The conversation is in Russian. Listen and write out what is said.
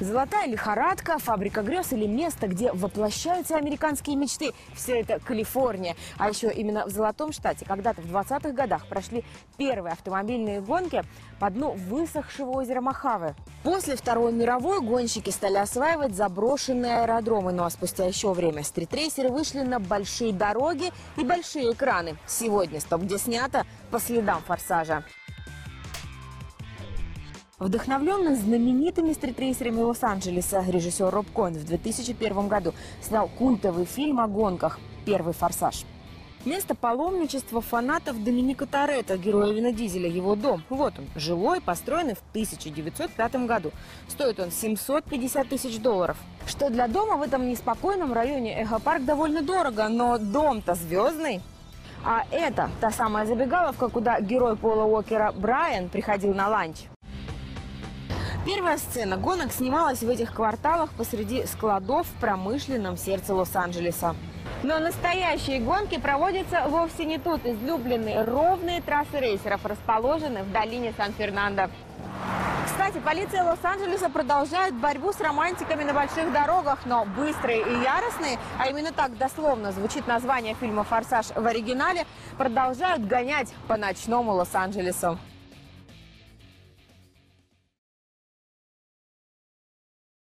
Золотая лихорадка, фабрика грез или место, где воплощаются американские мечты. Все это Калифорния. А еще именно в Золотом штате когда-то в 20-х годах прошли первые автомобильные гонки по дну высохшего озера Мохаве. После Второй мировой гонщики стали осваивать заброшенные аэродромы. Ну а спустя еще время стритрейсеры вышли на большие дороги и большие экраны. Сегодня стоп где снято по следам форсажа. Вдохновленный знаменитыми стритрейсерами Лос-Анджелеса, режиссер Роб Коэн в 2001 году снял культовый фильм о гонках «Первый форсаж». Место паломничества фанатов Доминика Торетто, героя Вина Дизеля, его дом. Вот он, жилой, построенный в 1905 году. Стоит он 750 тысяч долларов. Что для дома в этом неспокойном районе Эхопарк довольно дорого, но дом-то звездный. А это та самая забегаловка, куда герой Пола Уокера Брайан приходил на ланч. Первая сцена гонок снималась в этих кварталах посреди складов в промышленном сердце Лос-Анджелеса. Но настоящие гонки проводятся вовсе не тут. Излюбленные ровные трассы рейсеров расположены в долине Сан-Фернандо. Кстати, полиция Лос-Анджелеса продолжает борьбу с романтиками на больших дорогах, но быстрые и яростные, а именно так дословно звучит название фильма «Форсаж» в оригинале, продолжают гонять по ночному Лос-Анджелесу.